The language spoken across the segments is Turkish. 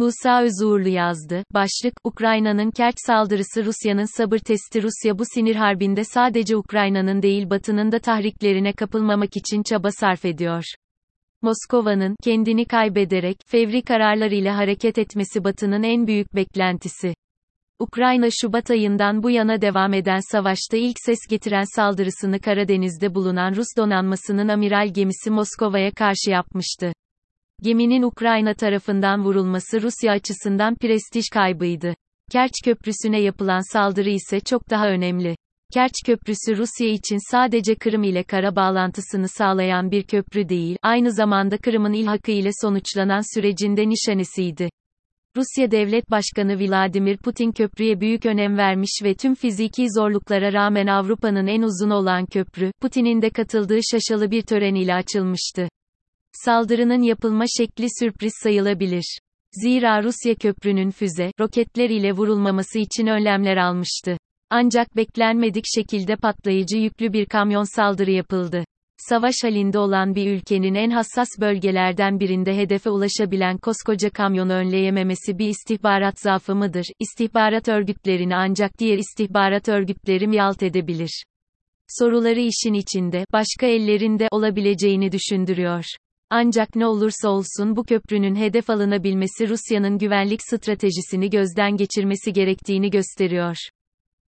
Musa Özuğurlu yazdı. Başlık, Ukrayna'nın Kerç saldırısı Rusya'nın sabır testi Rusya bu sinir harbinde sadece Ukrayna'nın değil Batı'nın da tahriklerine kapılmamak için çaba sarf ediyor. Moskova'nın, kendini kaybederek, fevri kararlarıyla hareket etmesi Batı'nın en büyük beklentisi. Ukrayna Şubat ayından bu yana devam eden savaşta ilk ses getiren saldırısını Karadeniz'de bulunan Rus donanmasının amiral gemisi Moskova'ya karşı yapmıştı. Geminin Ukrayna tarafından vurulması Rusya açısından prestij kaybıydı. Kerç Köprüsü'ne yapılan saldırı ise çok daha önemli. Kerç Köprüsü Rusya için sadece Kırım ile kara bağlantısını sağlayan bir köprü değil, aynı zamanda Kırım'ın ilhakı ile sonuçlanan sürecinde nişanesiydi. Rusya Devlet Başkanı Vladimir Putin köprüye büyük önem vermiş ve tüm fiziki zorluklara rağmen Avrupa'nın en uzun olan köprü, Putin'in de katıldığı şaşalı bir tören ile açılmıştı. Saldırının yapılma şekli sürpriz sayılabilir. Zira Rusya köprünün füze, roketler ile vurulmaması için önlemler almıştı. Ancak beklenmedik şekilde patlayıcı yüklü bir kamyon saldırı yapıldı. Savaş halinde olan bir ülkenin en hassas bölgelerden birinde hedefe ulaşabilen koskoca kamyonu önleyememesi bir istihbarat zaafı mıdır? İstihbarat örgütlerini ancak diğer istihbarat örgütleri yalt edebilir. Soruları işin içinde, başka ellerinde olabileceğini düşündürüyor. Ancak ne olursa olsun bu köprünün hedef alınabilmesi Rusya'nın güvenlik stratejisini gözden geçirmesi gerektiğini gösteriyor.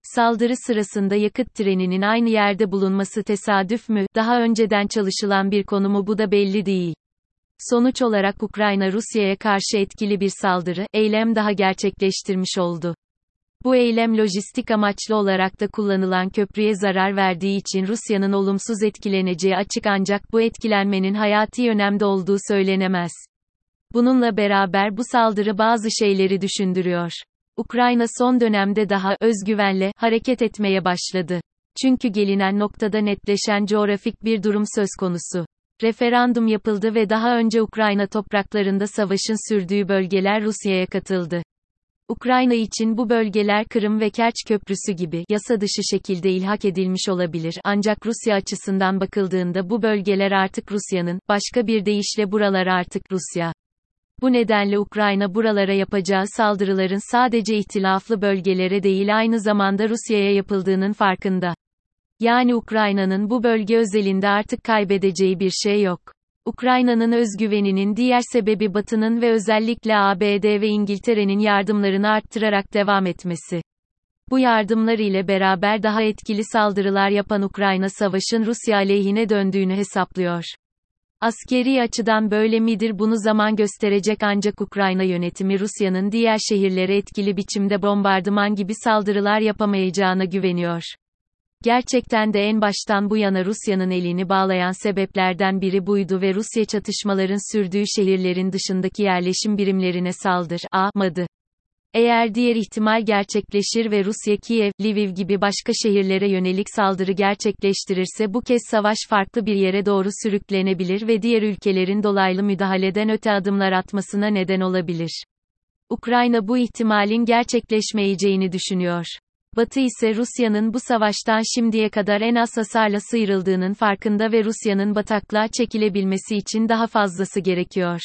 Saldırı sırasında yakıt treninin aynı yerde bulunması tesadüf mü, daha önceden çalışılan bir konu mu bu da belli değil. Sonuç olarak Ukrayna Rusya'ya karşı etkili bir saldırı, eylem daha gerçekleştirmiş oldu. Bu eylem lojistik amaçlı olarak da kullanılan köprüye zarar verdiği için Rusya'nın olumsuz etkileneceği açık ancak bu etkilenmenin hayati önemde olduğu söylenemez. Bununla beraber bu saldırı bazı şeyleri düşündürüyor. Ukrayna son dönemde daha özgüvenle hareket etmeye başladı. Çünkü gelinen noktada netleşen coğrafik bir durum söz konusu. Referandum yapıldı ve daha önce Ukrayna topraklarında savaşın sürdüğü bölgeler Rusya'ya katıldı. Ukrayna için bu bölgeler Kırım ve Kerç Köprüsü gibi yasa dışı şekilde ilhak edilmiş olabilir ancak Rusya açısından bakıldığında bu bölgeler artık Rusya'nın, başka bir deyişle buralar artık Rusya. Bu nedenle Ukrayna buralara yapacağı saldırıların sadece ihtilaflı bölgelere değil aynı zamanda Rusya'ya yapıldığının farkında. Yani Ukrayna'nın bu bölge özelinde artık kaybedeceği bir şey yok. Ukrayna'nın özgüveninin diğer sebebi Batı'nın ve özellikle ABD ve İngiltere'nin yardımlarını arttırarak devam etmesi. Bu yardımlar ile beraber daha etkili saldırılar yapan Ukrayna savaşın Rusya aleyhine döndüğünü hesaplıyor. Askeri açıdan böyle midir bunu zaman gösterecek ancak Ukrayna yönetimi Rusya'nın diğer şehirlere etkili biçimde bombardıman gibi saldırılar yapamayacağına güveniyor. Gerçekten de en baştan bu yana Rusya'nın elini bağlayan sebeplerden biri buydu ve Rusya çatışmaların sürdüğü şehirlerin dışındaki yerleşim birimlerine saldır madı. Eğer diğer ihtimal gerçekleşir ve Rusya Kiev, Lviv gibi başka şehirlere yönelik saldırı gerçekleştirirse bu kez savaş farklı bir yere doğru sürüklenebilir ve diğer ülkelerin dolaylı müdahaleden öte adımlar atmasına neden olabilir. Ukrayna bu ihtimalin gerçekleşmeyeceğini düşünüyor. Batı ise Rusya'nın bu savaştan şimdiye kadar en az hasarla sıyrıldığının farkında ve Rusya'nın bataklığa çekilebilmesi için daha fazlası gerekiyor.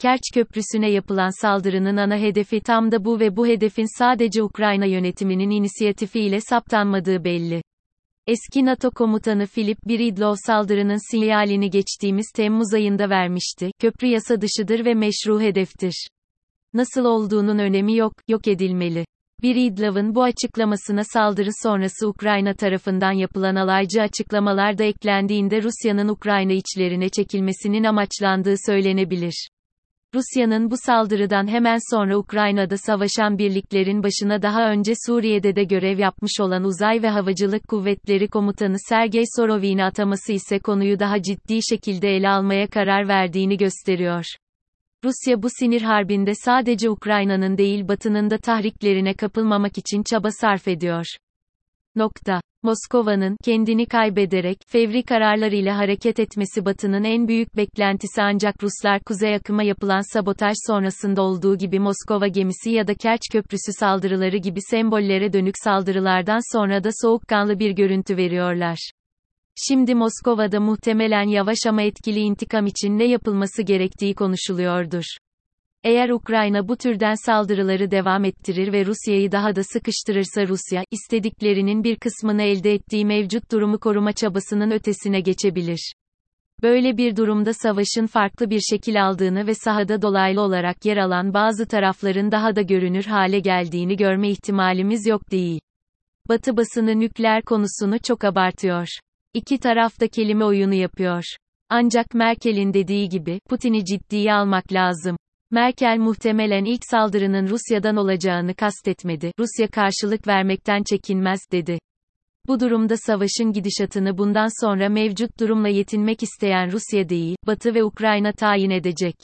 Kerç Köprüsü'ne yapılan saldırının ana hedefi tam da bu ve bu hedefin sadece Ukrayna yönetiminin inisiyatifiyle saptanmadığı belli. Eski NATO komutanı Filip Biridlov saldırının sinyalini geçtiğimiz Temmuz ayında vermişti. Köprü yasa dışıdır ve meşru hedeftir. Nasıl olduğunun önemi yok, yok edilmeli. Biridlov'un bu açıklamasına saldırı sonrası Ukrayna tarafından yapılan alaycı açıklamalar da eklendiğinde Rusya'nın Ukrayna içlerine çekilmesinin amaçlandığı söylenebilir. Rusya'nın bu saldırıdan hemen sonra Ukrayna'da savaşan birliklerin başına daha önce Suriye'de de görev yapmış olan Uzay ve Havacılık Kuvvetleri Komutanı Sergey Sorovin'i ataması ise konuyu daha ciddi şekilde ele almaya karar verdiğini gösteriyor. Rusya bu sinir harbinde sadece Ukrayna'nın değil Batı'nın da tahriklerine kapılmamak için çaba sarf ediyor. Nokta. Moskova'nın kendini kaybederek fevri kararlarıyla hareket etmesi Batı'nın en büyük beklentisi ancak Ruslar kuzey akıma yapılan sabotaj sonrasında olduğu gibi Moskova gemisi ya da Kerç Köprüsü saldırıları gibi sembollere dönük saldırılardan sonra da soğukkanlı bir görüntü veriyorlar. Şimdi Moskova'da muhtemelen yavaş ama etkili intikam için ne yapılması gerektiği konuşuluyordur. Eğer Ukrayna bu türden saldırıları devam ettirir ve Rusya'yı daha da sıkıştırırsa Rusya, istediklerinin bir kısmını elde ettiği mevcut durumu koruma çabasının ötesine geçebilir. Böyle bir durumda savaşın farklı bir şekil aldığını ve sahada dolaylı olarak yer alan bazı tarafların daha da görünür hale geldiğini görme ihtimalimiz yok değil. Batı basını nükleer konusunu çok abartıyor. İki taraf da kelime oyunu yapıyor. Ancak Merkel'in dediği gibi, Putin'i ciddiye almak lazım. Merkel muhtemelen ilk saldırının Rusya'dan olacağını kastetmedi. Rusya karşılık vermekten çekinmez, dedi. Bu durumda savaşın gidişatını bundan sonra mevcut durumla yetinmek isteyen Rusya değil, Batı ve Ukrayna tayin edecek.